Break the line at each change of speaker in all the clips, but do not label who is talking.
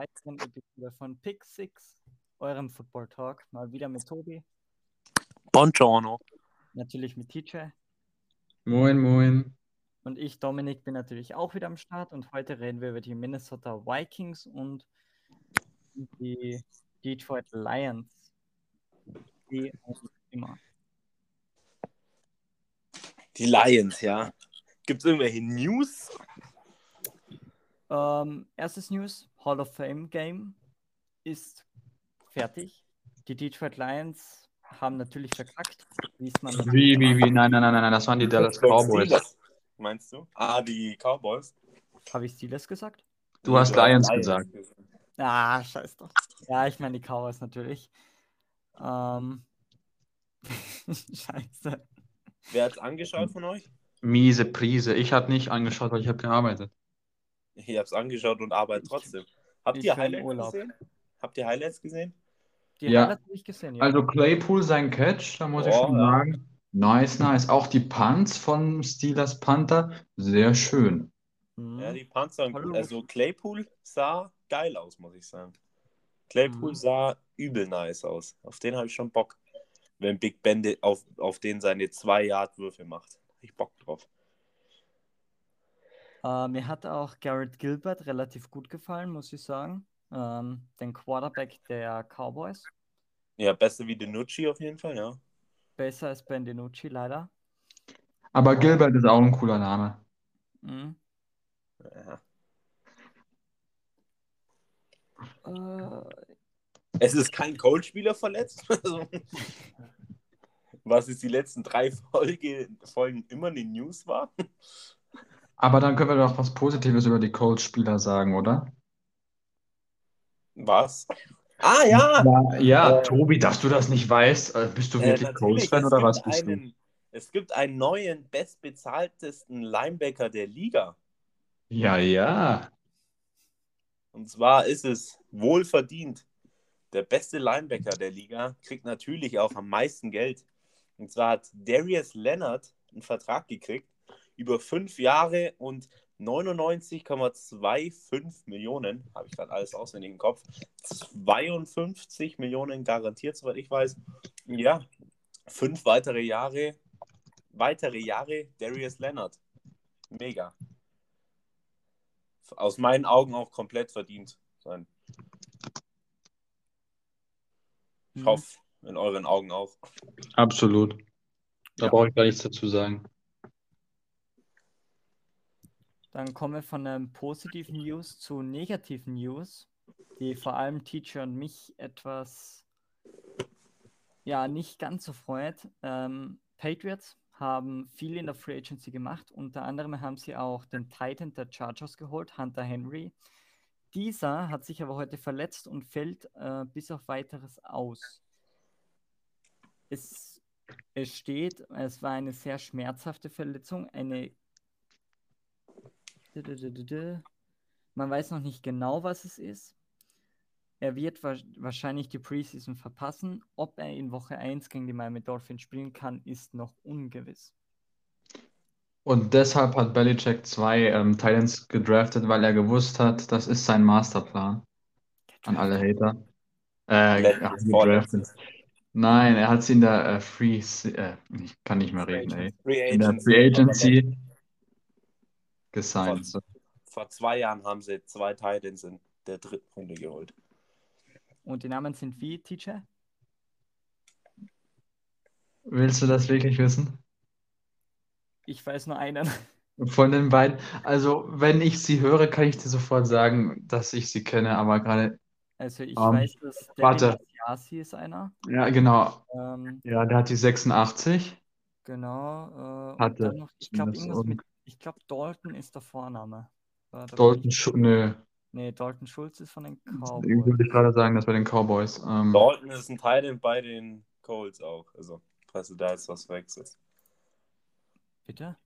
weiteren Episode von Pick 6, eurem Football Talk. Mal wieder mit Tobi,
Buongiorno.
natürlich mit TJ
Moin, moin.
und ich, Dominik, bin natürlich auch wieder am Start und heute reden wir über die Minnesota Vikings und die Detroit Lions. Die immer.
Die Lions, ja. Gibt es irgendwelche News?
Ähm, erstes News: Hall of Fame Game ist fertig. Die Detroit Lions haben natürlich verkackt. Wie man
Wie, wie, wie? Nein, nein, nein, nein, das waren die Dallas Cowboys.
Steelers, Meinst du? Ah, die Cowboys.
Habe ich Steelers gesagt?
Du hast Lions gesagt.
Ah, scheiß doch. Ja, ich meine die Cowboys natürlich. Ähm. Scheiße.
Wer hat's angeschaut von euch?
Miese Prise. Ich hatte nicht angeschaut, weil ich habe gearbeitet.
Ich hab's angeschaut und arbeite trotzdem. Habt
ich
ihr Highlights
Urlaub.
gesehen? Habt ihr Highlights gesehen?
Die
Ja.
Highlights habe ich gesehen, ja.
Also Claypool, sein Catch, da muss ich
Oh,
schon
ja.
sagen. Nice, nice. Auch die Punts von Steelers Panther, sehr schön.
Mhm.
Ja, die Panzer und
Hallo.
gut. Also Claypool sah geil aus, muss ich sagen. Claypool
Mhm.
sah übel nice aus. Auf den habe ich schon Bock. Wenn Big Ben auf, auf den seine zwei Yard Würfe macht. Ich Bock drauf.
Äh, mir hat auch Garrett Gilbert relativ gut gefallen, muss ich sagen. Ähm, den Quarterback der Cowboys.
Ja, besser wie Denucci auf jeden Fall, ja.
Besser als Ben DiNucci, leider.
Aber Gilbert ist auch ein cooler Name.
Mhm.
ja.
Äh,
Es ist kein Cold-Spieler verletzt. Was ist die letzten drei Folge, Folgen immer in den News war.
Aber dann können wir doch was Positives über die Colts-Spieler sagen, oder?
Was? Ah ja!
Ja, ja,
Äh,
Tobi, dass du das nicht weißt, äh, bist du
Äh,
wirklich
natürlich,
Colts-Fan oder was bist du?
einen, es gibt einen neuen, bestbezahltesten Linebacker der Liga.
Ja, ja.
Und zwar ist es wohlverdient. Der beste Linebacker der Liga kriegt natürlich auch am meisten Geld. Und zwar hat Darius Leonard einen Vertrag gekriegt über fünf Jahre und 99,25 Millionen, habe ich gerade alles auswendig im Kopf, 52 Millionen garantiert, soweit ich weiß. Ja, fünf weitere Jahre, weitere Jahre Darius Leonard. Mega. Aus meinen Augen auch komplett verdient sein. Ich
Mhm.
hoffe, in euren Augen auch.
Absolut. Da
Ja.
brauche ich gar nichts dazu sagen.
Dann kommen wir von einem positiven News zu negativen News, die vor allem Teacher und mich etwas, ja, nicht ganz so freut. Ähm, Patriots haben viel in der Free Agency gemacht. Unter anderem haben sie auch den Titan der Chargers geholt, Hunter Henry. Dieser hat sich aber heute verletzt und fällt äh, bis auf weiteres aus. Es, es steht, es war eine sehr schmerzhafte Verletzung, eine man weiß noch nicht genau, was es ist. Er wird wa wahrscheinlich die Preseason verpassen. Ob er in Woche 1 gegen die Miami Dolphins spielen kann, ist noch ungewiss.
Und deshalb hat Belichick zwei ähm, Titans gedraftet, weil er gewusst hat, das ist sein Masterplan. An alle Hater. Äh, ach, gedraftet. Nein, er hat sie in der äh, Free, äh, ich kann nicht mehr reden, ey.
Free
In der. Free Agency gesigned.
Vor, vor zwei Jahren haben sie zwei Titans in der dritten Runde geholt.
Und die Namen sind wie, Teacher?
Willst du das wirklich wissen?
Ich weiß nur einen.
Von den beiden. Also, wenn ich sie höre, kann ich dir sofort sagen, dass ich sie kenne, aber gerade,
Also ich
Ähm,
weiß, dass
warte.
Devin Asiasi ist einer.
ja, genau.
Ähm,
Ja, der hat die 86.
genau. Äh, und
Hatte
dann noch, ich glaube, irgendwas mit, ich glaube, Dalton ist der Vorname. Äh, bin
Dalton Schulz, nö,
nee, Dalton Schulz ist von den
würde
Cowboys.
ich gerade sagen, das bei den Cowboys. Ähm,
Dalton ist ein Titan bei den Colts auch. Also, falls du da jetzt was wechselst.
Bitte?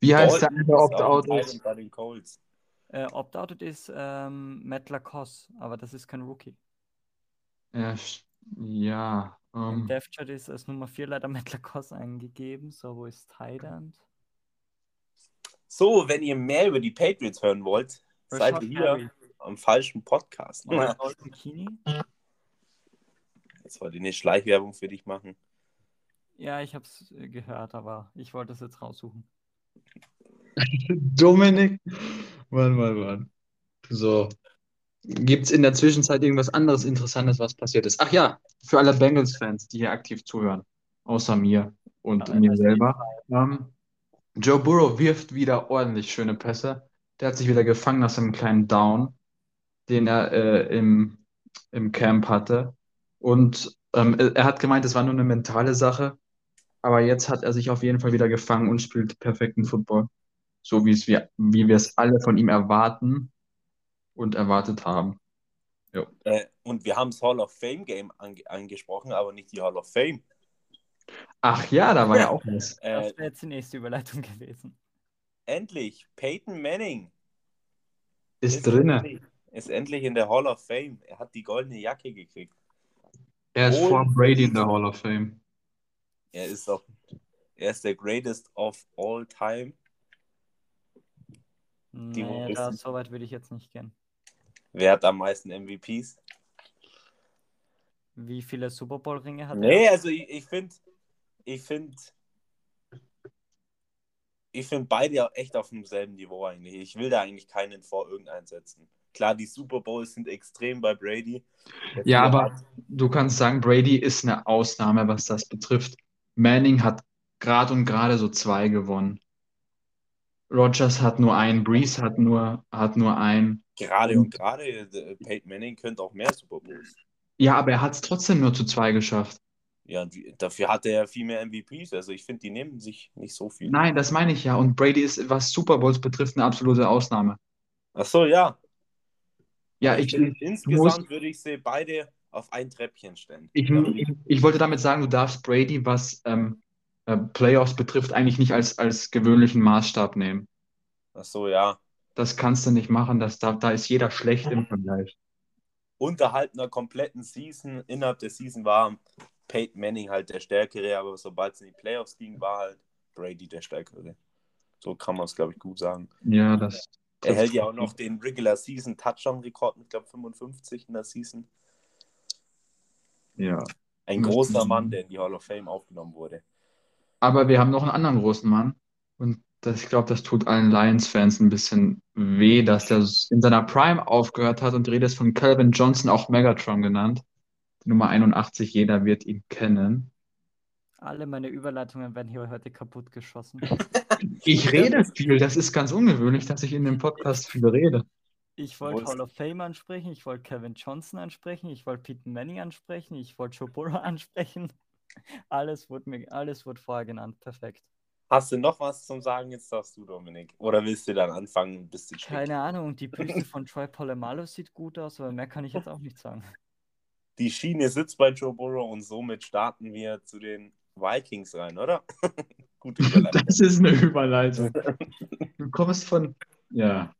wie heißt der
Dalton
der Opt-out
bei den Colts.
Äh, Opt-outed ist ähm, Matt Lacoste, aber das ist kein Rookie.
Ja, ja
Im
ähm,
Dev-Chat ist als Nummer 4 leider Matt Lacoste eingegeben. So, wo ist Thailand?
So, wenn ihr mehr über die Patriots hören wollt, seid
Rashad
ihr hier
Perry.
am falschen Podcast.
Bikini?
Jetzt wollte ich eine Schleichwerbung für dich machen.
Ja, ich habe es gehört, aber ich wollte es jetzt raussuchen.
Dominik. Mann, Mann, Mann. So. Gibt es in der Zwischenzeit irgendwas anderes Interessantes, was passiert ist? Ach ja, für alle Bengals-Fans, die hier aktiv zuhören, außer mir und
Ja,
mir selber. Ähm, Joe Burrow wirft wieder ordentlich schöne Pässe. Der hat sich wieder gefangen nach seinem kleinen Down, den er äh, im, im Camp hatte. Und ähm, er hat gemeint, es war nur eine mentale Sache. Aber jetzt hat er sich auf jeden Fall wieder gefangen und spielt perfekten Football. So wie es wir, wie wir es alle von ihm erwarten und erwartet haben.
Äh, und wir haben das Hall of Fame Game ange angesprochen, aber nicht die Hall of Fame.
Ach ja, da war ja auch was.
Äh,
Das wäre jetzt die nächste Überleitung gewesen.
endlich, Peyton Manning
Ist drinne.
endlich, ist endlich in der Hall of Fame. Er hat die goldene Jacke gekriegt.
Er ist
Wohl-
vor Brady in der Hall of Fame.
Er ist doch, er ist der greatest of all time. Die
Nee, da, so weit würde ich jetzt nicht gehen.
Wer hat am meisten MVPs?
Wie viele Super Bowl-Ringe hat
Nee,
er?
also ich, ich finde, ich finde, ich finde beide auch echt auf demselben Niveau eigentlich. Ich will da eigentlich keinen vor irgendeinen setzen. Klar, die Super Bowls sind extrem bei Brady. Der
Ja, aber
hat-
du kannst sagen, Brady ist eine Ausnahme, was das betrifft. Manning hat gerade und gerade so zwei gewonnen. Rodgers hat nur einen, Breeze hat nur, hat nur einen.
Gerade und gerade, äh, Peyton Manning könnte auch mehr Super Bowls.
Ja, aber er hat es trotzdem nur zu zwei geschafft.
Ja, dafür hat er viel mehr MVPs. Also ich finde, die nehmen sich nicht so viel.
Nein, das meine ich ja. Und Brady ist, was Super Bowls betrifft, eine absolute Ausnahme.
Ach so, ja.
Ja,
Aber
ich, ich,
insgesamt würde ich sie beide auf ein Treppchen stellen.
ich, ich, ich wollte damit sagen, du darfst Brady, was ähm, äh, Playoffs betrifft, eigentlich nicht als, als gewöhnlichen Maßstab nehmen.
Ach so, ja.
Das kannst du nicht machen. Das, da, da ist jeder schlecht im Vergleich.
Unterhalb einer kompletten Season, innerhalb der Season war Peyton Manning halt der Stärkere, aber sobald es in die Playoffs ging, war halt Brady der Stärkere. So kann man es, glaube ich, gut sagen.
Ja, das
Er hält ja auch noch den Regular Season Touchdown-Rekord mit, glaube 55 in der Season.
Ja.
Ein großer Mann, der in die Hall of Fame aufgenommen wurde.
Aber wir haben noch einen anderen großen Mann. Und das, ich glaube, das tut allen Lions-Fans ein bisschen weh, dass der in seiner Prime aufgehört hat. Und die Rede ist von Calvin Johnson, auch Megatron genannt. Die Nummer 81, jeder wird ihn kennen.
Alle meine Überleitungen werden hier heute kaputt geschossen.
Ich rede viel, das ist ganz ungewöhnlich, dass ich in dem Podcast viel rede.
Ich wollte Hall of Fame ansprechen, ich wollte Kevin Johnson ansprechen, ich wollte Peyton Manning ansprechen, ich wollte Joe Burrow ansprechen. Alles wurde mir, alles wurde vorher genannt. Perfekt.
Hast du noch was zum Sagen? Jetzt darfst du, Dominik. Oder willst du dann anfangen, bis du
Keine Ahnung, die Büste von Troy Polamalu sieht gut aus, aber mehr kann ich jetzt auch nicht sagen.
Die Schiene sitzt bei Joe Burrow und somit starten wir zu den Vikings rein, oder? Gute Überleitung.
Das ist eine Überleitung. Du kommst von. Ja.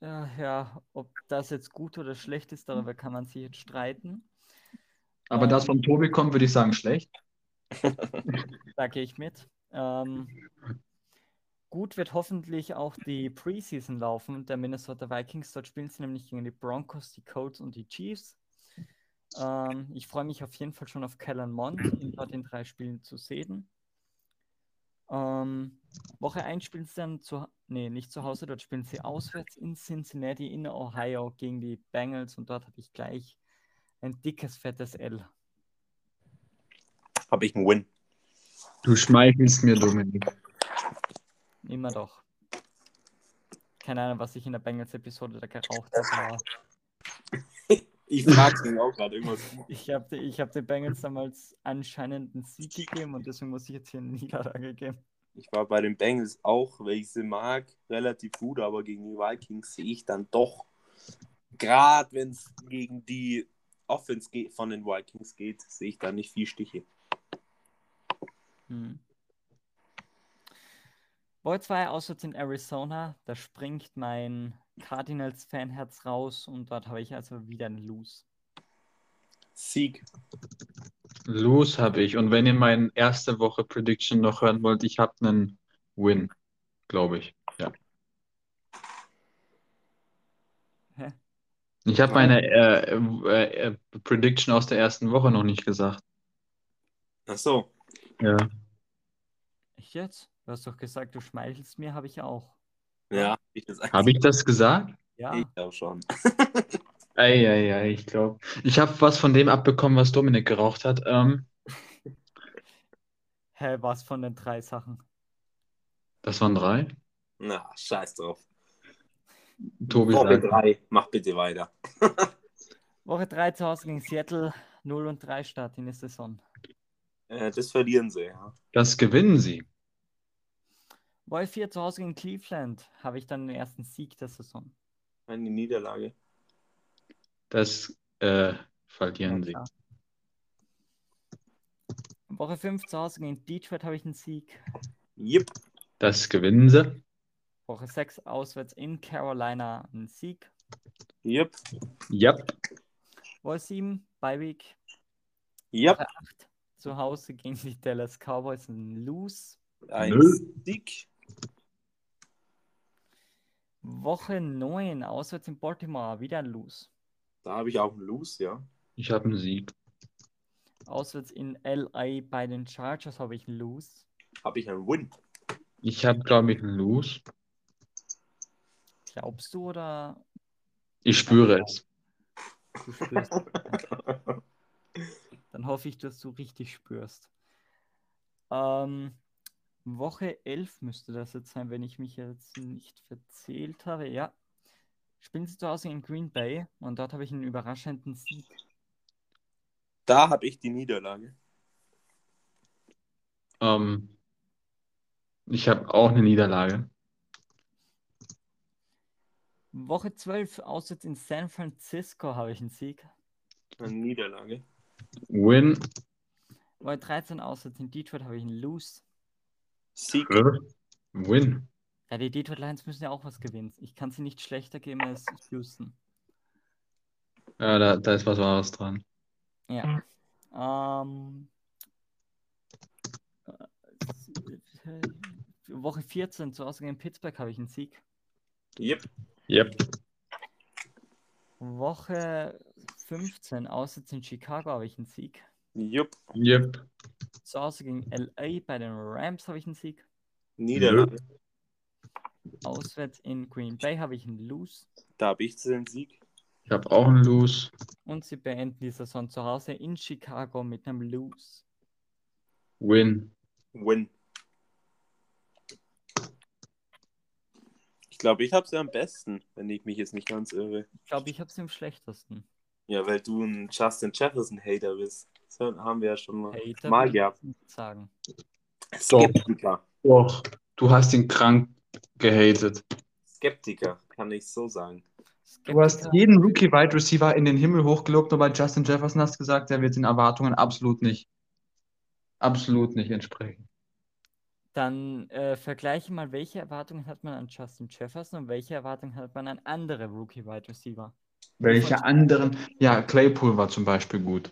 Ja, ob das jetzt gut oder schlecht ist, darüber kann man sich jetzt streiten.
Aber das von Tobi kommt, würde ich sagen, schlecht.
Da gehe ich mit. Ähm, gut wird hoffentlich auch die Preseason laufen der Minnesota Vikings. Dort spielen sie nämlich gegen die Broncos, die Colts und die Chiefs. Ähm, ich freue mich auf jeden Fall schon auf Kellen Mond, ihn dort in drei Spielen zu sehen. Ähm, Woche 1 spielen sie dann zu, nee, nicht zu Hause, dort spielen sie auswärts in Cincinnati in Ohio gegen die Bengals und dort habe ich gleich ein dickes, fettes L.
Habe ich einen Win.
Du schmeichelst mir, Dominik.
Immer doch. Keine Ahnung, was ich in der Bengals-Episode da geraucht habe.
Ich frage mich auch gerade irgendwas.
Ich habe ich hab den Bengals damals anscheinend einen Sieg gegeben und deswegen muss ich jetzt hier eine Niederlage geben.
Ich war bei den Bengals auch, weil ich sie mag, relativ gut, aber gegen die Vikings sehe ich dann doch, gerade wenn es gegen die Offense von den Vikings geht, sehe ich da nicht viel Stiche.
Hm. Woche 2 auswärts in Arizona, da springt mein Cardinals-Fanherz raus und dort habe ich also wieder einen Lose.
Sieg.
Los habe ich. Und wenn ihr meine erste Woche Prediction noch hören wollt, ich habe einen Win, glaube ich. Ja.
Win. Ich habe
meine äh, äh, äh, Prediction aus der ersten Woche noch nicht gesagt.
Ach so.
Ja.
Ich jetzt? Du hast doch gesagt, du schmeichelst mir, habe ich auch.
Ja, ich das
Habe ich das gesagt?
Ja,
Ich glaube schon.
Eieiei, ich glaube. Ich habe was von dem abbekommen, was Dominik geraucht hat. Ähm,
hä, was von den drei Sachen?
das waren drei.
Na, scheiß drauf.
Tobi
Woche
sagt.
3, mach bitte weiter.
Woche 3 zu Hause gegen Seattle, 0 und 3 Start in der Saison.
Äh, das verlieren sie, ja.
Das gewinnen sie.
Woche 4 zu Hause gegen Cleveland, habe ich dann den ersten Sieg der Saison.
Eine Niederlage.
Das äh,
Ja,
verlieren sie.
klar. Woche 5 zu Hause gegen Detroit habe ich einen Sieg.
Yep.
Das gewinnen sie.
Woche 6 auswärts in Carolina einen Sieg.
Yep.
Yep.
Woche 7 bei Week.
Yep.
Woche 8 zu Hause gegen die Dallas Cowboys ein Lose.
Ein
Nö.
Sieg.
Woche 9 auswärts in Baltimore wieder ein Lose.
Da habe ich auch einen Lose, ja.
Ich habe einen Sieg.
Auswärts in LA bei den Chargers habe ich einen Lose.
Habe ich einen Win.
Ich habe, glaube ich, einen Lose.
Glaubst du oder
Ich spüre es.
du spürst? Dann hoffe ich, dass du richtig spürst. Ähm, Woche 11 müsste das jetzt sein, wenn ich mich jetzt nicht verzählt habe. Ja. Spielen sie zu Hause in Green Bay und dort habe ich einen überraschenden Sieg.
Da habe ich die Niederlage.
Ähm, ich habe auch eine Niederlage.
Woche 12 auswärts in San Francisco habe ich einen Sieg.
Eine Niederlage.
Win.
Woche 13 auswärts in Detroit habe ich einen Lose.
Sieg.
Win.
Ja, die Detroit Lions müssen ja auch was gewinnen. Ich kann sie nicht schlechter geben als Houston.
Ja, da, da ist was Wahres dran.
Ja. Ähm, äh, Woche 14 zu Hause gegen Pittsburgh habe ich einen Sieg.
Yep.
Yep.
Woche 15 auswärts in Chicago habe ich einen Sieg.
Yup.
Yep.
Zu Hause gegen LA bei den Rams habe ich einen Sieg.
Niederlage.
Auswärts in Green Bay habe ich einen Lose.
Da habe ich den Sieg.
Ich habe auch einen Lose.
Und sie beenden die Saison zu Hause in Chicago mit einem Lose.
Win.
Win. Ich glaube, ich habe sie am besten, wenn ich mich jetzt nicht ganz irre.
Ich glaube, ich habe sie im schlechtesten.
Ja, weil du ein Justin Jefferson-Hater bist. Das haben wir ja schon mal,
Hater
mal gehabt.
sagen.
Skeptiker.
Doch. Du hast ihn krank gehatet.
Skeptiker, kann ich so sagen.
Du hast
Skeptiker-
jeden Rookie-Wide Receiver in den Himmel hochgelobt, nur bei Justin Jefferson hast gesagt, der wird den Erwartungen absolut nicht, absolut nicht entsprechen.
Dann äh, vergleiche mal, welche Erwartungen hat man an Justin Jefferson und welche Erwartungen hat man an andere Rookie-Wide Receiver.
Welche anderen? Ja, Claypool war zum Beispiel gut.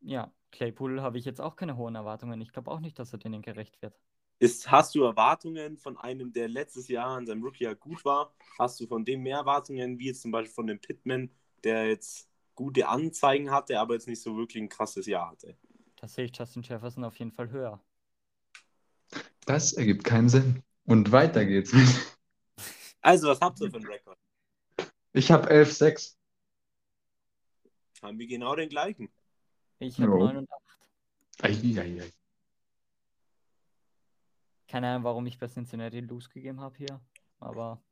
Ja, Claypool habe ich jetzt auch keine hohen Erwartungen. Ich glaube auch nicht, dass er denen gerecht wird.
Ist, hast du Erwartungen von einem, der letztes Jahr in seinem Rookie-Jahr gut war? Hast du von dem mehr Erwartungen, wie jetzt zum Beispiel von dem Pittman, der jetzt gute Anzeigen hatte, aber jetzt nicht so wirklich ein krasses Jahr hatte?
Da sehe ich Justin Jefferson auf jeden Fall höher.
Das ergibt keinen Sinn. Und weiter geht's.
Also, was habt ihr für einen Rekord?
Ich habe 11,6.
Haben wir genau den gleichen?
Ich habe
Jo.
9 und 8.
Eieiei.
Keine Ahnung, warum ich bei Cincinnati Loose gegeben habe hier. Aber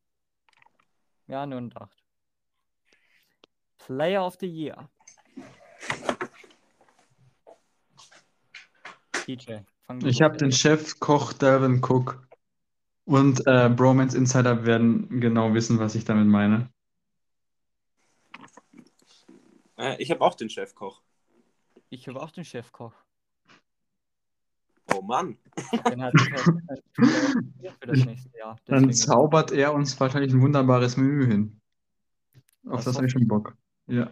ja, 9 und 8. Player of the Year. DJ,
Ich habe den Chef Koch Delvin Cook und äh, Bromance Insider werden genau wissen, was ich damit meine.
Äh, ich habe auch den Chefkoch.
Ich habe auch den Chefkoch.
Oh Mann.
Den hatte ich halt Jahr.
Dann zaubert er uns wahrscheinlich ein wunderbares Menü hin. Auf
Das
habe ich schon Bock. Ja.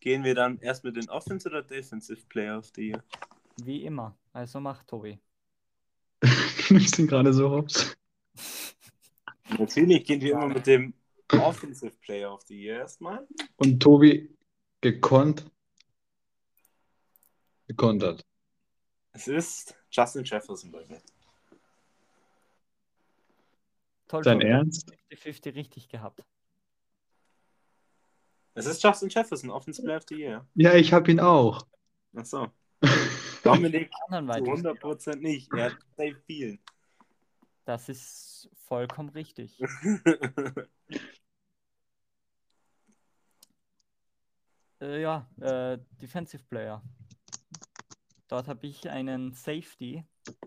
Gehen wir dann erst mit den Offensive oder Defensive Player of the Year?
Wie immer. Also mach Tobi.
ich bin gerade so hops.
Natürlich gehen wir immer mit dem Offensive Player of the Year erstmal.
Und Tobi gekonnt. Gekontert.
Es ist Justin Jefferson bei mir.
Toll,
Dein
Tobi.
Ernst?
50-50 richtig gehabt.
Es ist Justin Jefferson, Offensive Player of the Year.
Ja, ich hab ihn auch.
Achso. Dominik
Anderen
zu
Vikings.
100% nicht. Er hat safe vielen.
Das ist vollkommen richtig. Äh, ja, äh, Defensive Player. Dort habe ich einen Safety,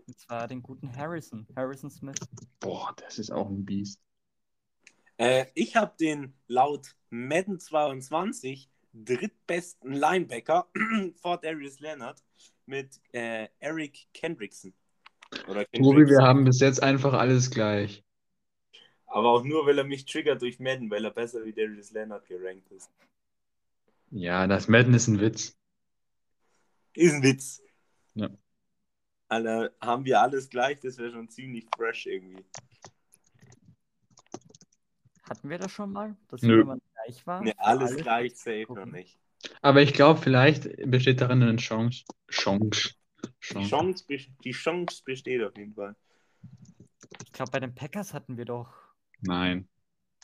und zwar den guten Harrison, Harrison Smith.
Boah, das ist auch ein Biest.
äh, ich habe den laut Madden 22 drittbesten Linebacker vor Darius Leonard mit äh, Eric Kendrickson. Oder
Tobi, wir
Kendrickson.
haben bis jetzt einfach alles gleich.
Aber auch nur, weil er mich triggert durch Madden, weil er besser wie Darius Leonard gerankt ist.
Ja, das Madden ist ein Witz.
Ist ein Witz.
Ja.
Alter, haben wir alles gleich, das wäre schon ziemlich fresh irgendwie.
Hatten wir das schon mal? Dass
Nö.
jemand gleich war?
Ne,
Für
alles
alle
gleich, safe noch nicht.
Aber ich glaube, vielleicht besteht darin eine Chance. Chance.
Die
Chance.
Chance, bes- die Chance besteht auf jeden Fall.
Ich glaube, bei den Packers hatten wir doch.
Nein.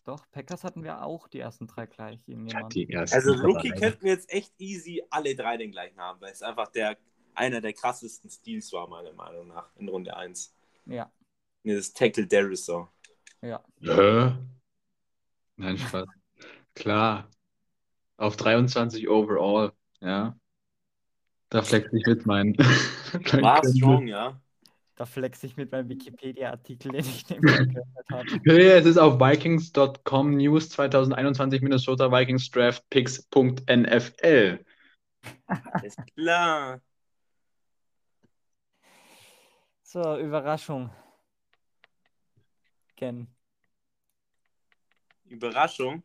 Doch, Packers hatten wir auch die ersten drei gleich.
Ja, die ersten
Also Rookie könnten wir jetzt echt easy alle drei den gleichen haben, weil es einfach der einer der krassesten Steals war, meiner Meinung nach, in Runde 1.
Ja,
Nee, das Tackle Darius so.
ja.
Hä? Nein, Spaß. Klar. Auf 23 overall, ja. Da flex ich mit meinen.
War strong, ja.
Da flex ich mit meinem Wikipedia-Artikel, den ich nebenbei habe.
Nee, es ist auf Vikings.com News 2021 Minnesota Vikings Draft Picks.nfl.
Ist klar.
So, Überraschung. Ken,
Überraschung.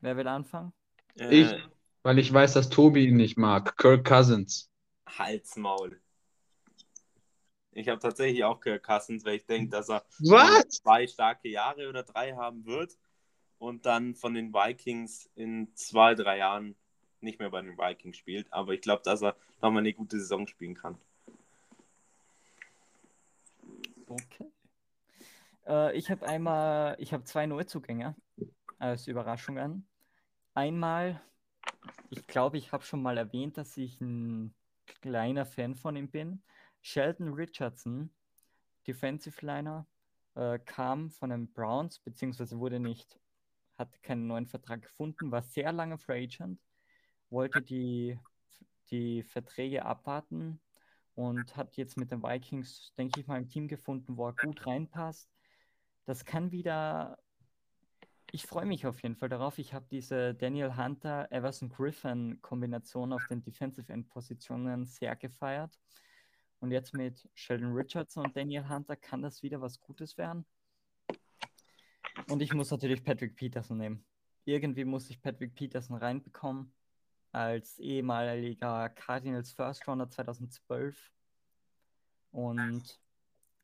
wer will anfangen?
Äh,
Ich. Weil ich weiß, dass Tobi ihn nicht mag. Kirk Cousins.
Halsmaul. Ich habe tatsächlich auch Kirk Cousins, weil ich denke, dass er
Was?
zwei starke Jahre oder drei haben wird und dann von den Vikings in zwei, drei Jahren nicht mehr bei den Vikings spielt. Aber ich glaube, dass er nochmal eine gute Saison spielen kann.
Okay. Äh, ich habe einmal, ich habe zwei Neuzugänge als Überraschungen. Einmal, ich glaube, ich habe schon mal erwähnt, dass ich ein kleiner Fan von ihm bin. Sheldon Richardson, Defensive Liner, äh, kam von den Browns, beziehungsweise wurde nicht, hat keinen neuen Vertrag gefunden, war sehr lange Free Agent, wollte die, die Verträge abwarten und hat jetzt mit den Vikings, denke ich mal, ein Team gefunden, wo er gut reinpasst. Das kann wieder. Ich freue mich auf jeden Fall darauf. Ich habe diese Daniel Hunter, Everson Griffin Kombination auf den Defensive End Positionen sehr gefeiert. Und jetzt mit Sheldon Richardson und Daniel Hunter kann das wieder was Gutes werden. Und ich muss natürlich Patrick Peterson nehmen. Irgendwie muss ich Patrick Peterson reinbekommen als ehemaliger Cardinals First Rounder 2012 und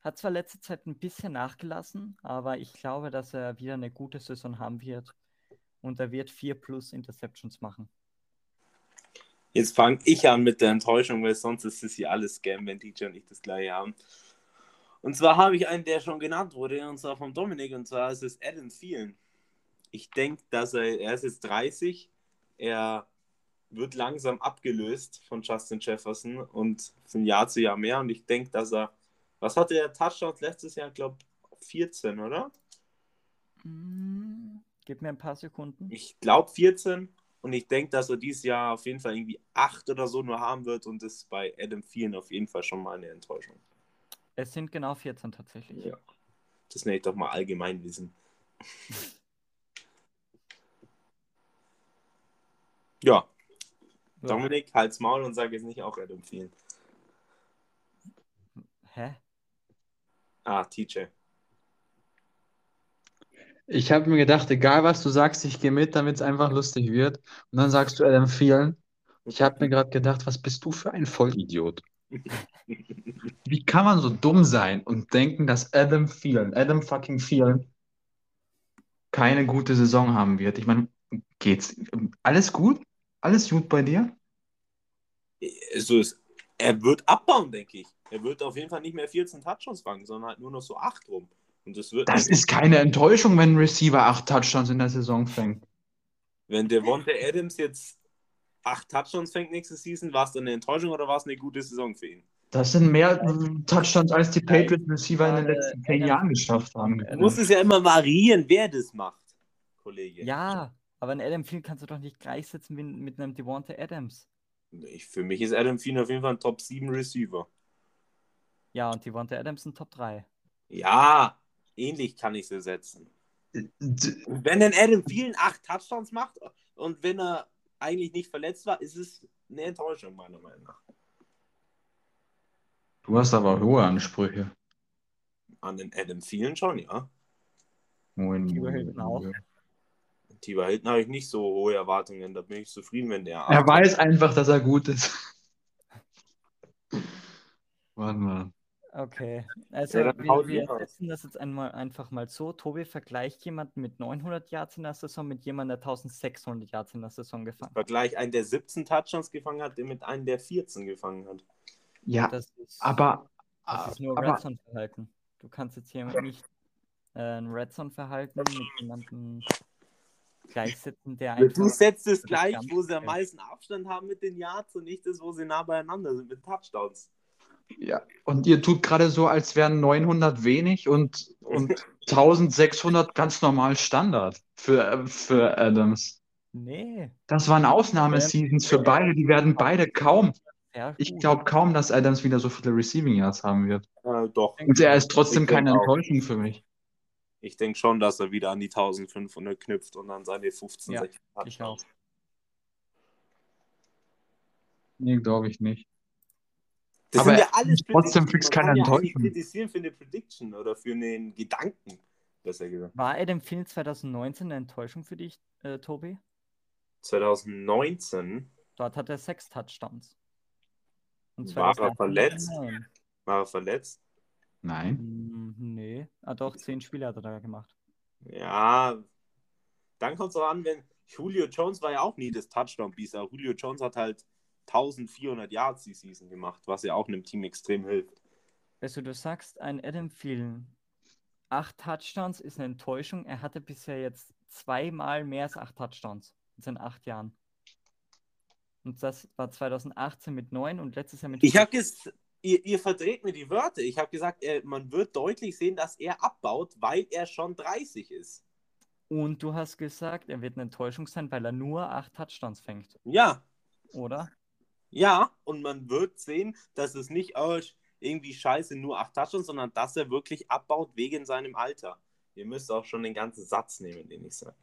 hat zwar letzte Zeit ein bisschen nachgelassen, aber ich glaube, dass er wieder eine gute Saison haben wird und er wird 4 plus Interceptions machen.
Jetzt fange ich an mit der Enttäuschung, weil sonst ist es hier alles Scam, wenn DJ und ich das gleiche haben. Und zwar habe ich einen, der schon genannt wurde, und zwar vom Dominik, und zwar ist es Adam Thielen. Ich denke, dass er, er ist jetzt 30, er wird langsam abgelöst von Justin Jefferson und von Jahr zu Jahr mehr. Und ich denke, dass er, was hatte er Touchdowns letztes Jahr? Ich glaube 14, oder?
Mm, Gib mir ein paar Sekunden.
Ich glaube 14. Und ich denke, dass er dieses Jahr auf jeden Fall irgendwie 8 oder so nur haben wird. Und das ist bei Adam Thielen auf jeden Fall schon mal eine Enttäuschung.
Es sind genau 14 tatsächlich.
Ja. Das nenne ich doch mal Allgemeinwissen. ja,
Ja.
Dominik, halt's Maul und sag jetzt nicht auch Adam Thielen.
Hä?
Ah, TJ.
Ich habe mir gedacht, egal was du sagst, ich gehe mit, damit es einfach lustig wird. Und dann sagst du Adam Thielen. Ich habe mir gerade gedacht, was bist du für ein Vollidiot? Wie kann man so dumm sein und denken, dass Adam Thielen, Adam fucking Thielen, keine gute Saison haben wird. Ich meine, geht's alles gut? Alles gut bei dir?
Also es, er wird abbauen, denke ich. Er wird auf jeden Fall nicht mehr 14 Touchdowns fangen, sondern halt nur noch so 8 rum. Und das wird
Das ist keine Enttäuschung, wenn ein Receiver acht Touchdowns in der Saison fängt.
Wenn Devonta Adams jetzt 8 Touchdowns fängt nächste Season, war es dann eine Enttäuschung oder war es eine gute Saison für ihn?
Das sind mehr äh, Touchdowns, als die Patriots Receiver in den
Gerade
letzten zehn
Adams-
Jahren geschafft haben.
Du musst es ja immer variieren, wer das macht, Kollege.
Ja, aber einen Adam Thielen kannst du doch nicht gleichsetzen mit, mit einem Devonta Adams.
Ich, für mich ist Adam Thielen auf jeden Fall ein Top 7 Receiver.
Ja, und Devonta Adams ein Top 3.
Ja, ähnlich kann ich sie setzen.
D-
Wenn ein Adam Thielen 8 Touchdowns macht und wenn er eigentlich nicht verletzt war, ist es eine Enttäuschung, meiner Meinung nach.
Du hast aber hohe Ansprüche.
An den Adam Thielen schon, ja.
Moin, moin.
Tiber Hilton habe ich nicht so hohe Erwartungen. Da bin ich zufrieden, wenn der.
Er weiß einfach, dass er gut ist. Warte mal.
Okay, also
Ja,
wir, wir setzen das jetzt einmal einfach mal so. Tobi vergleicht jemanden mit 900 Yards in der Saison mit jemandem, der 1600 Yards in der Saison gefangen hat.
Vergleich einen, der 17 Touchdowns gefangen hat, mit einem, der 14 gefangen hat.
Ja,
Das ist,
aber,
das ist nur
aber
Red Zone-Verhalten. Du kannst jetzt hier nicht äh, ein Red Zone-Verhalten mit jemandem gleichsetzen, der einfach.
Du setzt es gleich, wo sie am meisten Abstand haben mit den Yards und nicht das, wo sie nah beieinander sind mit Touchdowns.
ja, und ihr tut gerade so, als wären 900 wenig und, und 1600 ganz normal Standard für, für Adams.
Nee,
Das waren Ausnahmeseasons für beide. Die werden beide kaum. Ich glaube kaum, dass Adams wieder so viele Receiving Yards haben wird.
Äh, doch.
Und er ist trotzdem keine. Enttäuschung für mich.
Ich denke schon, dass er wieder an die 1500 knüpft und dann seine 15,
Ja,
16
ich auch.
Nee, glaube ich nicht.
Das
Aber
sind ja alles
trotzdem fix
Man
keine
kann ja eigentlich
Enttäuschung.
kritisieren für eine Prediction oder für einen Gedanken, besser gesagt.
War Adam Thielen 2019 eine Enttäuschung für dich, äh, Tobi?
2019
Dort hat er sechs Touchdowns. Und
War er
2018
verletzt? war er verletzt.
Nein.
Nee. Ah, doch, zehn Spiele hat er da gemacht.
Ja, dann kommt es auch an, wenn Julio Jones war ja auch nie das Touchdown-Biest, aber Julio Jones hat halt 1400 Yards die Season gemacht, was ja auch einem Team extrem hilft.
Also du sagst, ein Adam Thielen, acht Touchdowns ist eine Enttäuschung. Er hatte bisher jetzt zweimal mehr als acht Touchdowns in seinen acht Jahren. Und das war 2018 mit neun und letztes Jahr mit
Ich habe ihr, ihr verdreht mir die Wörter. Ich habe gesagt, er, man wird deutlich sehen, dass er abbaut, weil er schon 30 ist.
Und du hast gesagt, er wird eine Enttäuschung sein, weil er nur acht Touchdowns fängt,
Ja,
oder?
ja, und man wird sehen, dass es nicht oh, irgendwie scheiße nur 8 Touchdowns, sondern dass er wirklich abbaut wegen seinem Alter. Ihr müsst auch schon den ganzen Satz nehmen, den ich sage.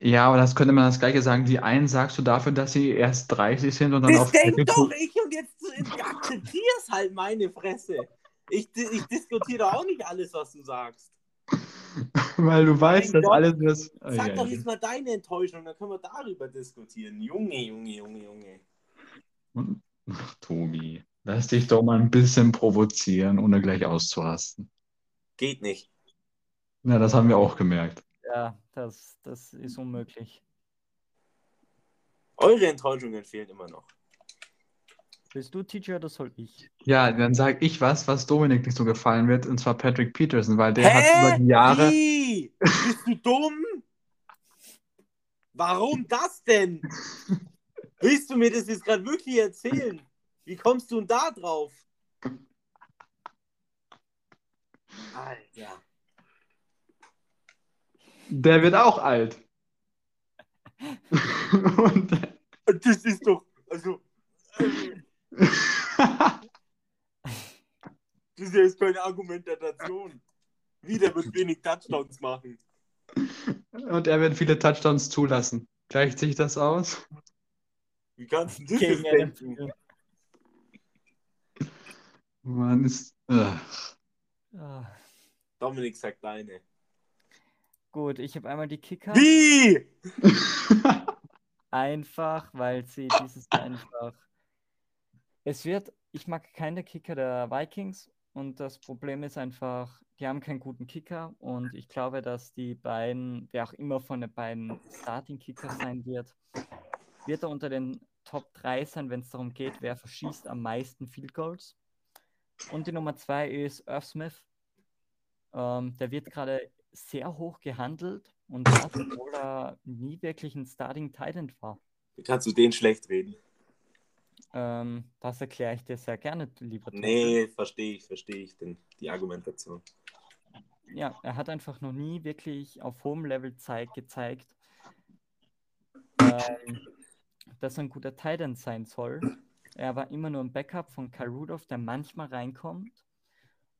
Ja, aber das könnte man das Gleiche sagen. Die einen sagst du dafür, dass sie erst 30 sind und dann
Das
auf
denk doch ich und jetzt akzeptier's halt meine Fresse. Ich, ich diskutiere doch auch nicht alles, was du sagst.
Weil du weißt, dass
Gott.
alles das.
Sag
Ja,
doch
ja.
jetzt mal deine Enttäuschung, dann können wir darüber diskutieren. Junge, Junge, Junge, Junge.
Ach, Tobi, lass dich doch mal ein bisschen provozieren, ohne gleich auszurasten.
Geht nicht.
Na, das haben wir auch gemerkt.
Ja, das, das ist unmöglich.
Eure Enttäuschungen fehlen immer noch.
Bist du Teacher oder soll ich?
Ja, dann sag ich was, was Dominik nicht so gefallen wird, und zwar Patrick Peterson, weil der hat über die Jahre.
Wie? Bist du dumm? Warum das denn? Willst du mir das jetzt gerade wirklich erzählen? Wie kommst du denn da drauf? Alter.
Der wird auch alt. Und,
Das ist doch, also, äh, das ist ja jetzt keine Argumentation. Wieder wird wenig Touchdowns machen.
und er wird viele Touchdowns zulassen. Gleicht sich das aus?
Wie kannst du das denken?
Man ist. Ugh.
Ah,
Dominik sagt deine.
Gut, ich habe einmal die Kicker.
Wie?
Einfach, weil sie dieses einfach. Es wird, ich mag keine Kicker der Vikings Und das Problem ist einfach, die haben keinen guten Kicker. Und ich glaube, dass die beiden, wer auch immer von den beiden Starting Kickers sein wird, wird er unter den Top 3 sein, wenn es darum geht, wer verschießt am meisten Field Goals. Und die Nummer 2 ist Irv Smith. Ähm, der wird gerade sehr hoch gehandelt und das, obwohl er nie wirklich ein Starting Titan war.
Wie kannst du den schlecht reden?
Ähm, das erkläre ich dir sehr gerne, lieber Tobi.
Nee, verstehe ich, verstehe ich denn die Argumentation.
Ja, er hat einfach noch nie wirklich auf hohem Level Zeit gezeigt, ähm, dass er ein guter Titan sein soll. Er war immer nur ein Backup von Kyle Rudolph, der manchmal reinkommt.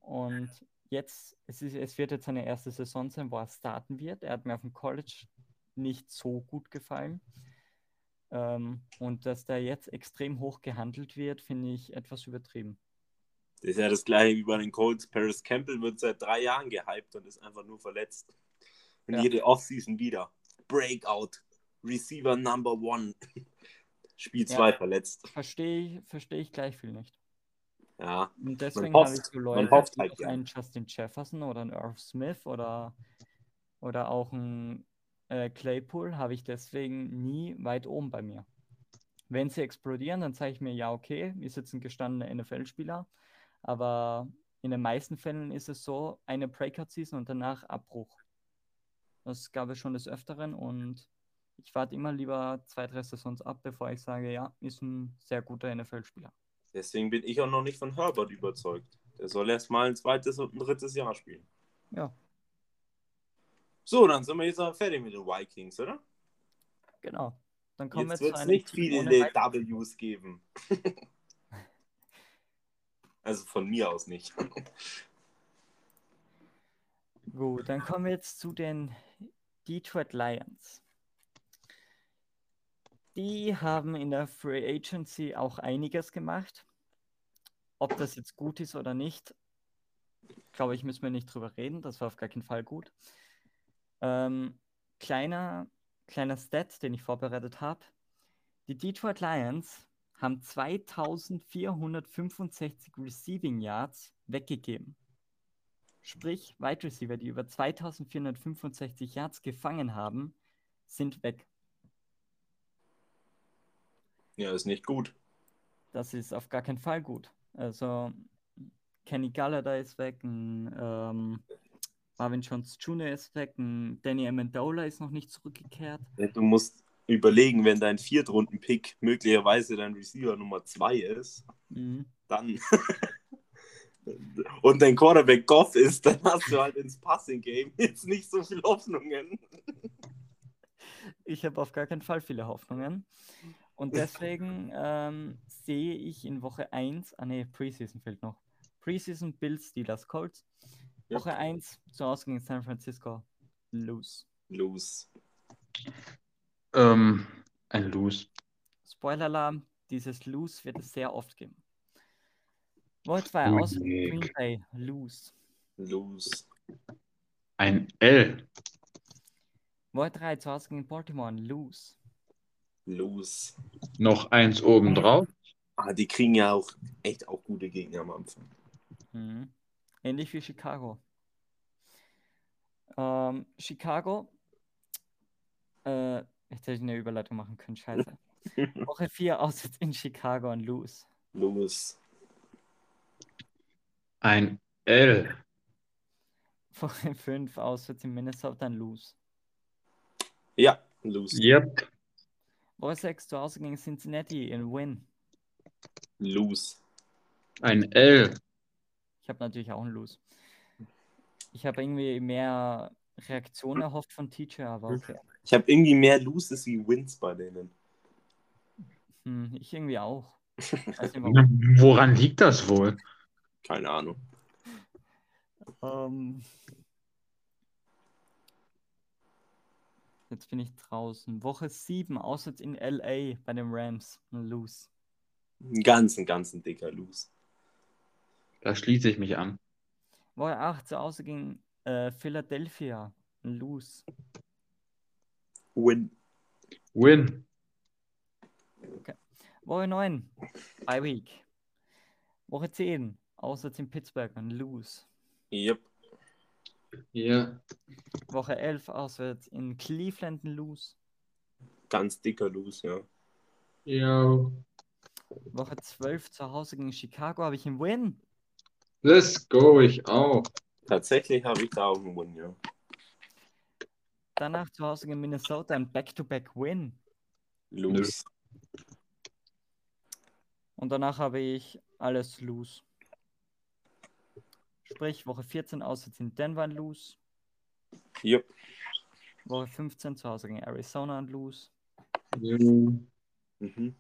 Und jetzt, es, ist, es wird jetzt seine erste Saison sein, wo er starten wird. Er hat mir auf dem College nicht so gut gefallen. Ähm, und dass der jetzt extrem hoch gehandelt wird, finde ich etwas übertrieben.
Das ist ja das gleiche wie bei den Colts. Paris Campbell wird seit drei Jahren gehypt und ist einfach nur verletzt. Und
Ja.
jede Offseason wieder. Breakout. Receiver Number One. Spiel
Ja.
2 verletzt.
Verstehe ich, verstehe ich gleich viel nicht.
Ja.
Und deswegen
hofft-
habe ich so
man
Leute
hofft halt, ja.
einen Justin Jefferson oder einen Irv Smith oder, oder auch einen äh, Claypool habe ich deswegen nie weit oben bei mir. Wenn sie explodieren, dann sage ich mir, ja, okay, ist jetzt ein gestandener NFL-Spieler, aber in den meisten Fällen ist es so, eine Breakout-Season und danach Abbruch. Das gab es schon des Öfteren und ich warte immer lieber zwei, drei Saisons ab, bevor ich sage, ja, ist ein sehr guter NFL-Spieler.
Deswegen bin ich auch noch nicht von Herbert überzeugt. Der soll erst mal ein zweites und ein drittes Jahr spielen.
Ja,
So, dann sind wir jetzt auch fertig mit den Vikings, oder?
genau. Dann kommen
Jetzt
wir
wird es nicht viele Ws geben. also von mir aus nicht.
Gut, dann kommen wir jetzt zu den Detroit Lions. Die haben in der Free Agency auch einiges gemacht. Ob das jetzt gut ist oder nicht, glaube ich, müssen wir nicht drüber reden. Das war auf gar keinen Fall gut. Ähm, kleiner, kleiner Stat, den ich vorbereitet habe. Die Detroit Lions haben 2465 Receiving Yards weggegeben. Sprich, Wide Receiver, die über 2465 Yards gefangen haben, sind weg.
Ja, ist nicht gut.
Das ist auf gar keinen Fall gut. Also, Kenny Galladay ist weg, ein ähm, Marvin Jones Jr. ist weg, ein Danny Amendola ist noch nicht zurückgekehrt.
Du musst überlegen, wenn dein Viertrunden-Pick möglicherweise dein Receiver Nummer 2 ist,
Mhm.
dann und dein Quarterback Goff ist, dann hast du halt ins Passing-Game jetzt nicht so viel Hoffnungen.
Ich habe auf gar keinen Fall viele Hoffnungen. Und deswegen ähm, sehe ich in Woche 1, ah ne, Preseason fehlt noch. Preseason Bills, Steelers, Colts.
Ja.
Woche 1 zu Hause gegen San Francisco. Lose.
Los.
Ähm, ein Lose.
Spoiler-Alarm, dieses Lose wird es sehr oft geben. Woche 2
Ui.
aus Green Bay. Lose.
Los.
Ein L.
Woche 3 zu Hause gegen Baltimore. Lose.
Los.
Noch eins obendrauf.
Ah, die kriegen ja auch echt auch gute Gegner am Anfang.
Mhm. Ähnlich wie Chicago. Ähm, Chicago. Äh, jetzt hätte ich eine Überleitung machen können, scheiße. Woche 4 auswärts in Chicago und lose.
Los.
Ein L.
Woche 5 auswärts in Minnesota und lose.
Ja, los.
Yep.
Woche 6 zu Hause gegen Cincinnati in Win.
Los.
Ein L.
Ich habe natürlich auch einen Lose. Ich habe irgendwie mehr Reaktion erhofft von Teacher, aber okay.
Ich habe irgendwie mehr Loses wie Wins bei denen.
Hm, ich irgendwie auch. Weiß nicht warum.
Woran liegt das wohl?
Keine Ahnung.
Ähm, jetzt bin ich draußen. Woche 7, auswärts in LA bei den Rams. Ein Lose.
Ein ganz, ein ganz ein dicker Los.
Da schließe ich mich an.
Woche 8, zu Hause gegen äh, Philadelphia. Ein Lose.
Win.
Win.
Woche 9, bei Week. Woche 10, auswärts in Pittsburgh lose.
Yep.
Ja.
Woche 11 auswärts in Cleveland und lose.
Ganz dicker Lose, ja.
Ja.
Woche 12 zu Hause gegen Chicago habe ich einen Win.
Let's go, ich auch.
Tatsächlich habe ich da auch einen Win, ja.
Danach zu Hause gegen Minnesota ein Back-to-Back-Win.
Lose.
Und danach habe ich alles lose. Sprich, Woche 14 auswärts in Denver ein lose.
Yep.
Woche 15 zu Hause gegen Arizona ein lose.
Ja.
Mhm.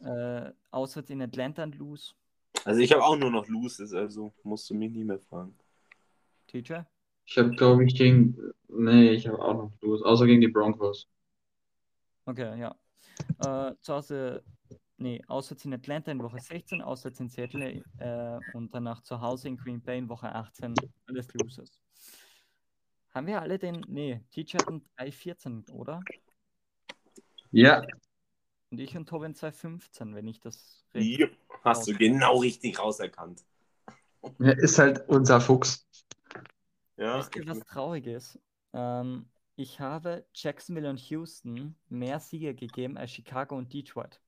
Äh, auswärts in Atlanta ein lose.
Also ich habe auch nur noch Loses, also musst du mich nie mehr fragen.
TJ?
Ich habe, glaube ich, gegen. Nee, ich habe auch noch los. Außer gegen die Broncos.
Okay, ja. Äh, zu Hause, nee, auswärts in Atlanta in Woche 16, auswärts in Seattle äh, und danach zu Hause in Green Bay in Woche 18. Alles Losers. Haben wir alle den, nee, TJ hatten 3,14, oder?
Ja.
Und ich und Tobin 2,15, wenn ich das richtig.
Yep. Hast du genau richtig rauserkannt.
ja. Ist halt unser Fuchs.
Ja,
Wisst ihr, was traurig ist? Ähm, ich habe Jacksonville und Houston mehr Siege gegeben als Chicago und Detroit.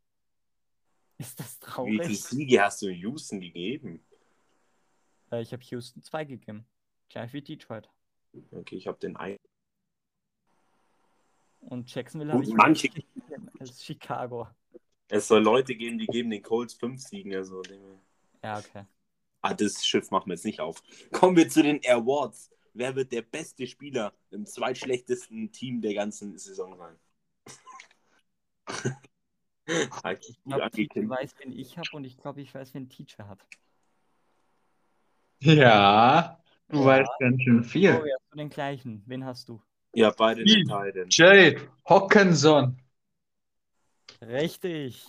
Ist das
wie viele
traurig?
Siege hast du Houston gegeben?
Äh, ich habe Houston 2 gegeben. Gleich wie Detroit.
Okay, ich habe den einen.
Und Jacksonville habe ich
manche-
als Chicago.
Es soll Leute geben, die geben den Colts fünf Siegen. Also,
Ja, okay.
ah, das Schiff machen wir jetzt nicht auf. Kommen wir zu den Awards. Wer wird der beste Spieler im zweitschlechtesten Team der ganzen Saison sein?
Ich glaube,
angekündigt.
weiß, wen ich habe und ich glaube, ich weiß, wen Teacher hat.
Ja. Du
Ja.
weißt ganz schön
Oh,
viel.
ja, du den gleichen. Wen hast du?
Ja, beide den Titan.
Jay Hawkinson.
Richtig.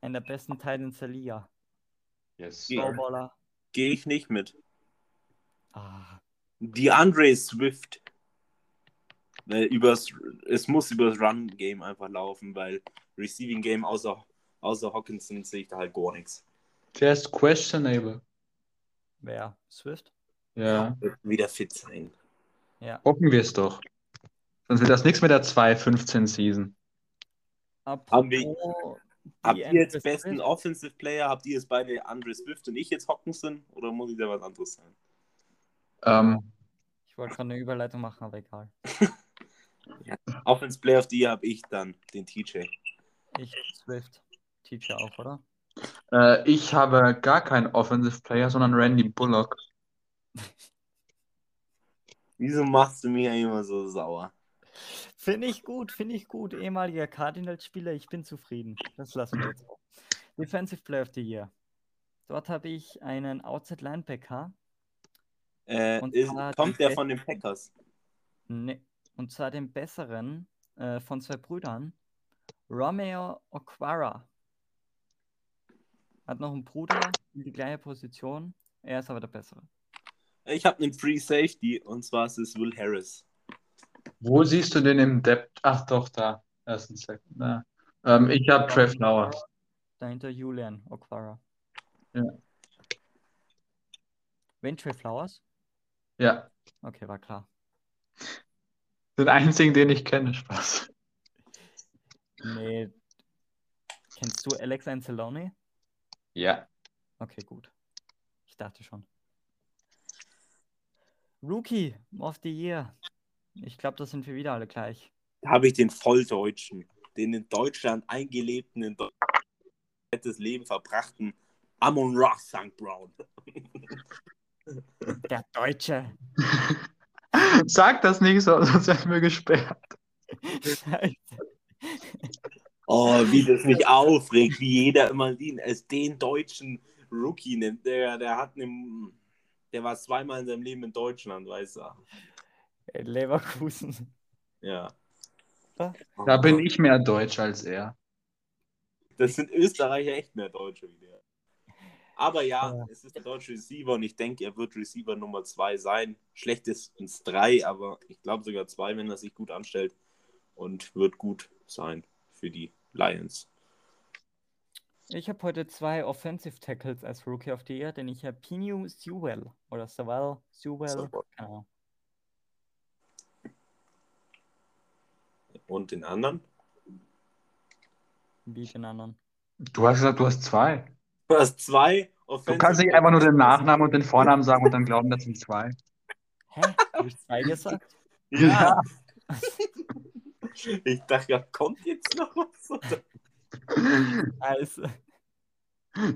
Einer der besten Titans der Liga.
Yes.
Gehe ich nicht mit.
Ah,
DeAndre Swift. Weil übers, es muss über das Run-Game einfach laufen, weil Receiving-Game außer, außer Hawkinson sehe ich da halt gar nichts.
Der ist questionable.
wer? Swift?
Ja.
Wird wieder fit sein.
Ja.
Hoffen wir es doch. Sonst wird das nichts mit der 2-15 Season.
Haben wir- Habt ihr jetzt besten
Swift.
Offensive Player? Habt ihr jetzt beide Andre Swift und ich jetzt Hawkinson? Oder muss ich da was anderes sein?
Ähm,
Ich wollte gerade eine Überleitung machen, aber egal.
Offensive Player of the Year habe ich dann, den TJ.
Ich Swift. Teacher auch, oder?
äh, ich habe gar keinen Offensive Player, sondern Randy Bullock.
Wieso machst du mich eigentlich immer so sauer?
Finde ich gut, finde ich gut. Ehemaliger Cardinals-Spieler, ich bin zufrieden. Das lassen wir jetzt auch. Defensive Player of the Year. Dort habe ich einen Outside Linebacker.
Äh,
Und
ist, kommt der von den Packers?
Ne, und zwar den besseren äh, von zwei Brüdern. Romeo Okwara. Hat noch einen Bruder in die gleiche Position. Er ist aber der bessere.
Ich habe einen Free Safety und zwar ist es Will Harris.
Wo siehst du den im Depth? Ach doch, da. Ersten Second. Ähm, ich habe Trey Flowers.
Dahinter Julian Okwara.
Ja.
Wen Trey Flowers?
Ja.
Okay, war klar.
Den einzigen, den ich kenne. Spaß.
Nee. Kennst du Alex Anzalone?
Ja.
Okay, gut. Ich dachte schon. Rookie of the Year. Ich glaube, das sind wir wieder alle gleich.
Da habe ich den Volldeutschen, den in Deutschland eingelebten, in Deutschland das Leben verbrachten Amon Ross St. Brown.
Der Deutsche.
Sag das nicht so, sonst werden wir gesperrt.
Oh, wie das mich aufregt, wie jeder immer ihn als den deutschen Rookie nennt. Der, der hat einen, der war zweimal in seinem Leben in Deutschland, weißt du.
Leverkusen.
Ja.
Da bin ich mehr Deutsch als er.
Das sind Österreicher echt mehr Deutsche wie der. Aber ja,
Ja.
es ist der deutsche Receiver und ich denke, er wird Receiver Nummer 2 sein. Schlechtestens 3, aber ich glaube sogar 2, wenn er sich gut anstellt. Und wird gut sein für die Lions.
Ich habe heute zwei Offensive Tackles als Rookie of the Year, denn ich habe Pinu Sewell oder Sewell, Sewell, Ahnung.
Und den anderen?
Wie den anderen.
Du hast gesagt, du hast zwei.
Du hast zwei
Du
Offensive
kannst nicht einfach nur den. Nachnamen und den Vornamen sagen und dann glauben, das sind zwei.
Hä? Habe ich zwei gesagt?
Ja. Ich dachte, ja, kommt jetzt noch was? Oder?
Also,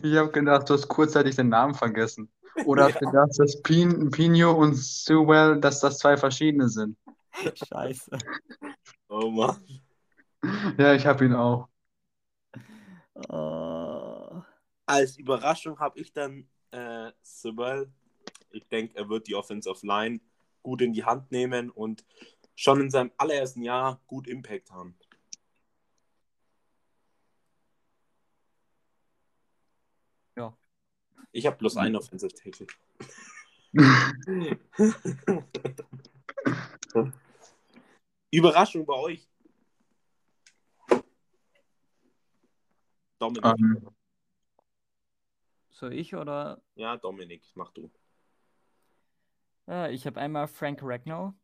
Ich habe gedacht, du hast kurzzeitig den Namen vergessen. Oder hast gedacht, dass Pin, Pino und Sewell, dass das zwei verschiedene sind.
scheiße.
Oh Mann.
Ja, ich habe ihn auch.
Oh.
Als Überraschung habe ich dann äh, Sewell. Ich denke, er wird die Offensive Line gut in die Hand nehmen und schon in seinem allerersten Jahr gut Impact haben.
Ja.
Ich habe bloß einen Offensive Tackle. Überraschung bei euch. Dominik.
Ähm,
So ich oder?
Ja, Dominik, mach du.
Ja, ich habe einmal Frank Ragnow.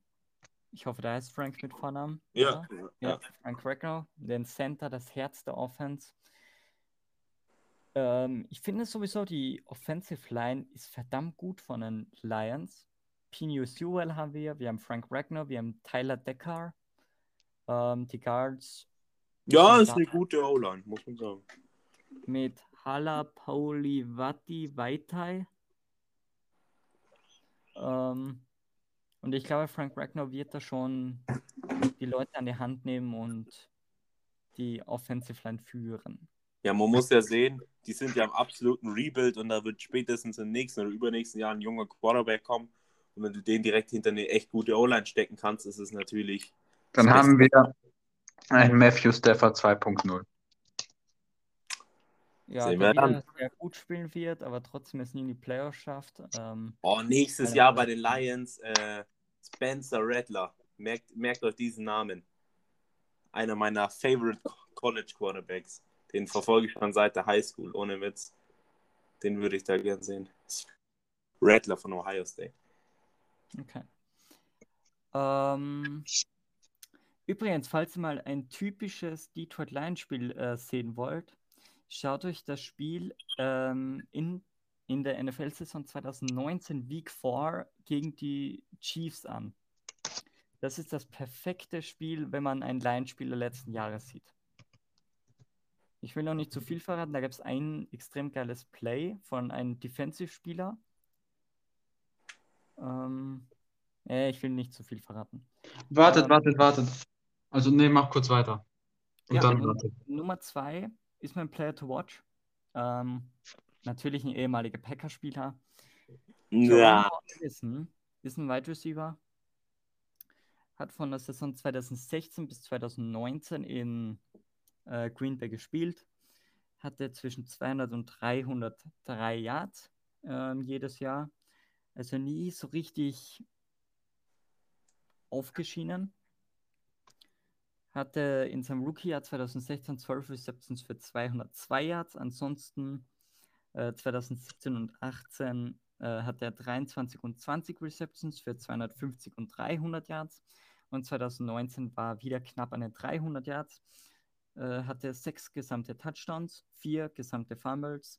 Ich hoffe, der heißt Frank mit Vornamen.
Ja, ja.
Ja, Frank Ragnow, den Center, das Herz der Offense. Ähm, ich finde sowieso, die Offensive Line ist verdammt gut von den Lions. Pino Sewell haben wir, wir haben Frank Ragnow, wir haben Tyler Decker. Ähm, die Guards
Ja, ist
da-
eine gute O-Line, muss man sagen.
mit Hala Pauli Vati Vaitai. Ähm, und ich glaube, Frank Ragnow wird da schon die Leute an die Hand nehmen und die Offensive Line führen.
Ja, man muss ja sehen, die sind ja im absoluten Rebuild und da wird spätestens im nächsten oder übernächsten Jahr ein junger Quarterback kommen. Und wenn du den direkt hinter eine echt gute O-Line stecken kannst, ist es natürlich.
dann haben wir einen Matthew Stafford 2.0.
Ja,
Sehen
der wieder sehr gut spielen wird, aber trotzdem es nie in die Playoffs schafft. Ähm,
Oh, nächstes Jahr bei den Lions äh, Spencer Rattler. Merkt, merkt euch diesen Namen. Einer meiner Favorite College Quarterbacks. Den verfolge ich schon seit der Highschool, ohne Witz. Den würde ich da gern sehen. Rattler von Ohio State.
okay. Ähm, übrigens, falls ihr mal ein typisches Detroit Lions Spiel äh, sehen wollt, schaut euch das Spiel ähm, in, in der NFL-Saison 2019 Week 4 gegen die Chiefs an. Das ist das perfekte Spiel, wenn man ein Lions-Spiel der letzten Jahre sieht. Ich will noch nicht zu viel verraten, da gab es ein extrem geiles Play von einem Defensive-Spieler. Ähm, äh, ich will nicht zu viel verraten.
Wartet,
Ähm,
wartet, wartet. Also, nee, mach kurz weiter. Und
Ja,
dann wartet.
Nummer zwei ist mein Player to watch. Ähm, natürlich ein ehemaliger Packer-Spieler.
Ja.
Allison ist ein Wide Receiver. Hat von der Saison 2016 bis 2019 in äh, Green Bay gespielt. Hatte zwischen 200 und 303 Yards ähm, jedes Jahr. Also nie so richtig aufgeschienen. Hatte in seinem Rookie-Jahr 2016 12 Receptions für 202 Yards. Ansonsten äh, 2017 und 18 äh, hat er 23 und 20 Receptions für 250 und 300 Yards. Und 2019 war wieder knapp an den 300 Yards. Äh, hatte sechs gesamte Touchdowns, vier gesamte Fumbles.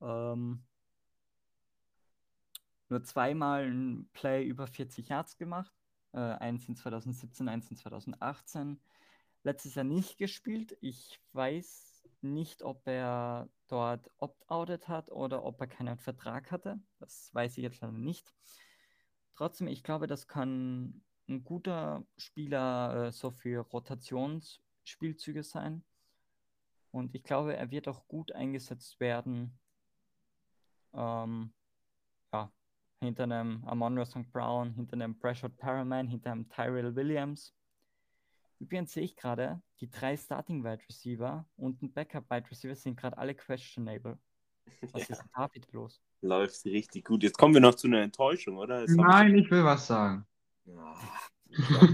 Ähm, nur zweimal ein Play über 40 Yards gemacht. Äh, eins in 2017, eins in 2018. Letztes Jahr nicht gespielt. Ich weiß nicht, ob er dort opt-outet hat oder ob er keinen Vertrag hatte. Das weiß ich jetzt leider nicht. Trotzdem, ich glaube, das kann ein guter Spieler äh, so für Rotationsspielzüge sein. Und ich glaube, er wird auch gut eingesetzt werden. Ähm, ja, hinter einem Amon St. Brown, hinter einem Brashard Paraman, hinter einem Tyrell Williams. Übrigens sehe ich gerade, die drei Starting Wide Receiver und ein Backup Wide Receiver sind gerade alle questionable. Was
Ja.
ist denn damit los?
Läuft richtig gut. Jetzt kommen wir noch zu einer Enttäuschung, oder? Jetzt
Nein, ich will was sagen.
Ich... Ja.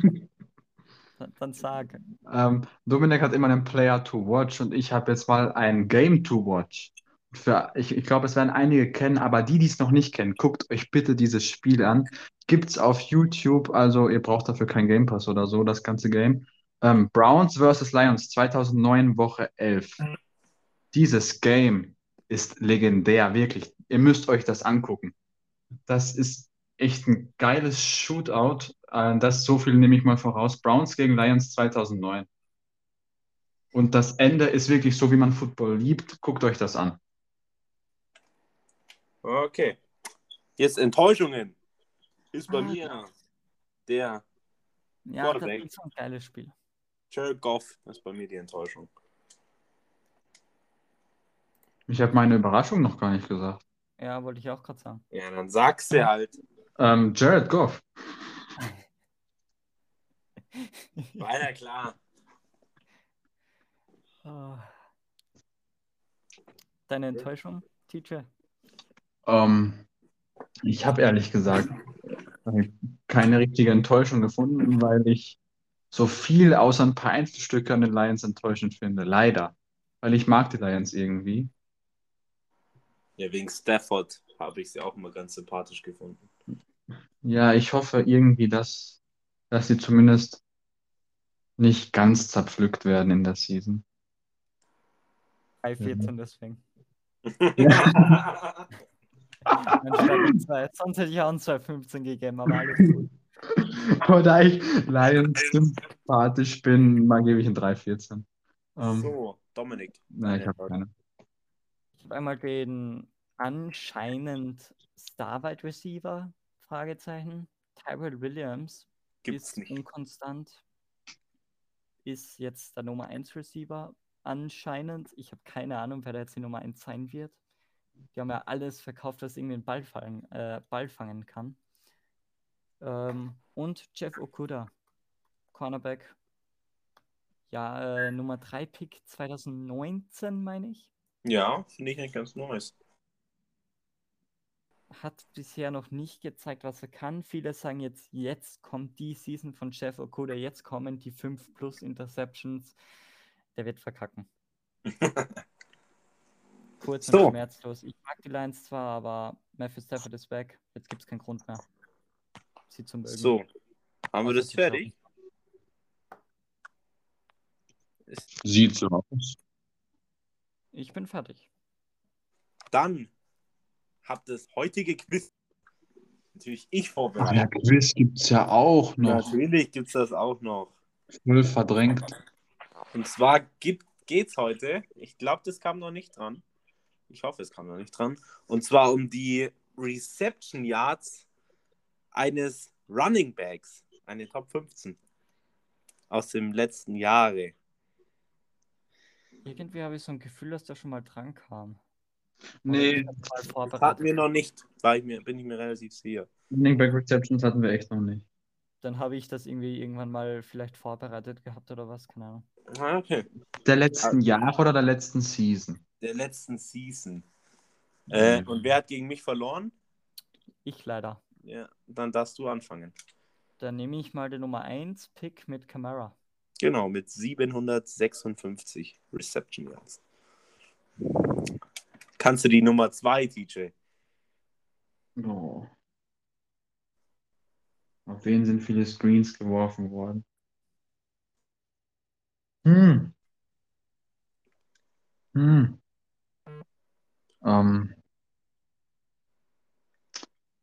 Dann, dann sag.
Ähm, Dominik hat immer einen Player to watch und ich habe jetzt mal ein Game to watch. Für, ich ich glaube, es werden einige kennen, aber die, die es noch nicht kennen, guckt euch bitte dieses Spiel an. Gibt es auf YouTube, also ihr braucht dafür kein Game Pass oder so, das ganze Game. Ähm, Browns vs. Lions 2009, Woche 11. Dieses Game ist legendär, wirklich. Ihr müsst euch das angucken. Das ist echt ein geiles Shootout. Äh, das so viel nehme ich mal voraus. Browns gegen Lions 2009. Und das Ende ist wirklich so, wie man Football liebt. Guckt euch das an.
Okay. Jetzt Enttäuschungen. Ist bei
Ah.
mir der
Ja, das ist ein geiles Spiel.
Jared Goff. Ist bei mir die Enttäuschung.
Ich habe meine Überraschung noch gar nicht gesagt.
Ja, wollte ich auch gerade sagen.
Ja, dann sagst du halt.
Ähm, Jared Goff.
War ja klar.
Ah. Deine Enttäuschung, Teacher?
Ähm, ich habe ehrlich gesagt äh, keine richtige Enttäuschung gefunden, weil ich so viel außer ein paar Einzelstücke an den Lions enttäuschend finde. Leider. Weil ich mag die Lions irgendwie.
Ja, wegen Stafford habe ich sie auch immer ganz sympathisch gefunden.
Ja, ich hoffe irgendwie, dass, dass sie zumindest nicht ganz zerpflückt werden in der Season.
3-14 deswegen.
Ja.
Sonst hätte ich auch ein 2-15 gegeben, aber alles gut.
Aber da ich Lions sympathisch bin, mal gebe ich ein 3-14. Ähm,
so, Dominik.
nein, ich habe keine.
Ich habe einmal den anscheinend Star-Wide Receiver, Fragezeichen. Tyrell Williams
Gibt's
ist
nicht.
unkonstant. Ist jetzt der Nummer 1 Receiver anscheinend. Ich habe keine Ahnung, wer da jetzt die Nummer 1 sein wird. Die haben ja alles verkauft, was irgendwie einen Ball, fallen, äh, Ball fangen kann. Ähm, und Jeff Okuda, Cornerback. Ja, äh, Nummer 3 Pick 2019, meine ich.
Ja, finde ich eigentlich ganz nice.
hat bisher noch nicht gezeigt, was er kann. Viele sagen jetzt, jetzt kommt die Season von Jeff Okuda, jetzt kommen die 5 plus Interceptions. Der wird verkacken. Kurz
So.
und schmerzlos. Ich mag die Lions zwar, aber Matthew Stafford ist weg. Jetzt gibt es keinen Grund mehr. Sie zu mögen.
So, haben wir das fertig?
Sieht so aus.
Ich bin fertig.
dann habt das heutige Quiz natürlich ich vorbereitet.
ja, Quiz gibt es ja auch noch.
Natürlich gibt es das auch noch.
Voll verdrängt.
Und zwar geht es heute, ich glaube, das kam noch nicht dran. Ich hoffe, es kam noch nicht dran. Und zwar um die Reception Yards eines Running Backs, eine Top 15 aus dem letzten Jahre.
Irgendwie habe ich so ein Gefühl, dass der schon mal dran kam.
Nee,
Das hatten wir noch nicht, war ich mir, bin ich mir relativ sicher.
Running Back Receptions hatten wir echt noch nicht.
Dann habe ich das irgendwie irgendwann mal vielleicht vorbereitet gehabt oder was, keine Ahnung.
Ah, Okay.
Der letzten Jahre oder der letzten Season?
Der letzten Season. Äh,
Mhm.
und wer hat gegen mich verloren?
Ich leider.
Ja, dann darfst du anfangen.
Dann nehme ich mal den Nummer 1 Pick mit Camara.
Genau, mit 756 Reception Yards. Kannst du die Nummer 2, TJ?
Oh. Auf wen sind viele Screens geworfen worden? Hm. Hm. Ähm.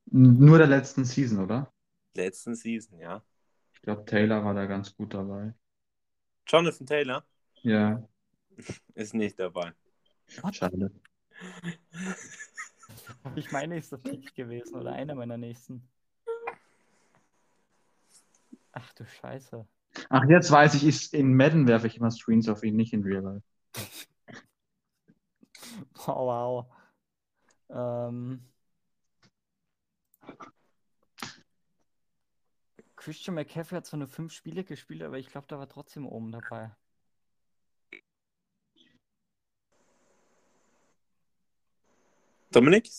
Nur der letzten Season, oder?
Letzten Season, ja.
Ich glaube, Taylor war da ganz gut dabei.
Jonathan Taylor
Ja,
ist nicht dabei.
schade.
Ich mein nächster Pick gewesen oder einer meiner nächsten. Ach du Scheiße.
Ach, jetzt weiß ich, ist in Madden werfe ich immer Screens auf ihn, nicht in Real Life.
Wow, wow. Ähm, Christian McCaffrey hat zwar nur fünf Spiele gespielt, aber ich glaube, da war trotzdem oben dabei.
Dominik?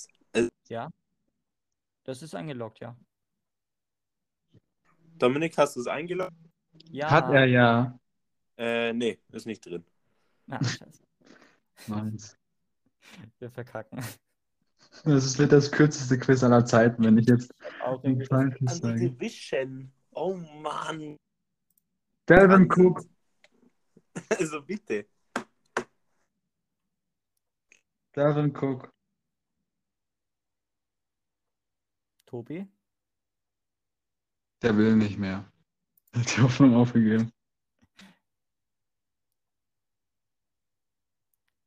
Ja? Das ist eingeloggt, ja.
Dominik, hast du es eingeloggt?
Ja.
Hat er ja.
Äh, nee, ist nicht drin.
Ah, scheiße.
Meins.
Wir verkacken.
Das ist- das kürzeste Quiz aller Zeiten, wenn ich jetzt
Auch
falsches
An
sage.
Division. Oh Mann.
Delvin Cook.
Also bitte.
Delvin Cook.
Tobi?
Der will nicht mehr. Hat die Hoffnung aufgegeben.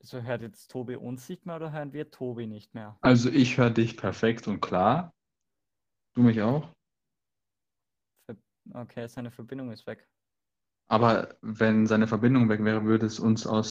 So hört jetzt Tobi uns nicht mehr oder hören wir Tobi nicht mehr?
Also ich höre dich perfekt und klar. Du mich auch.
Okay, seine Verbindung ist weg.
Aber wenn seine Verbindung weg wäre, würde es uns aus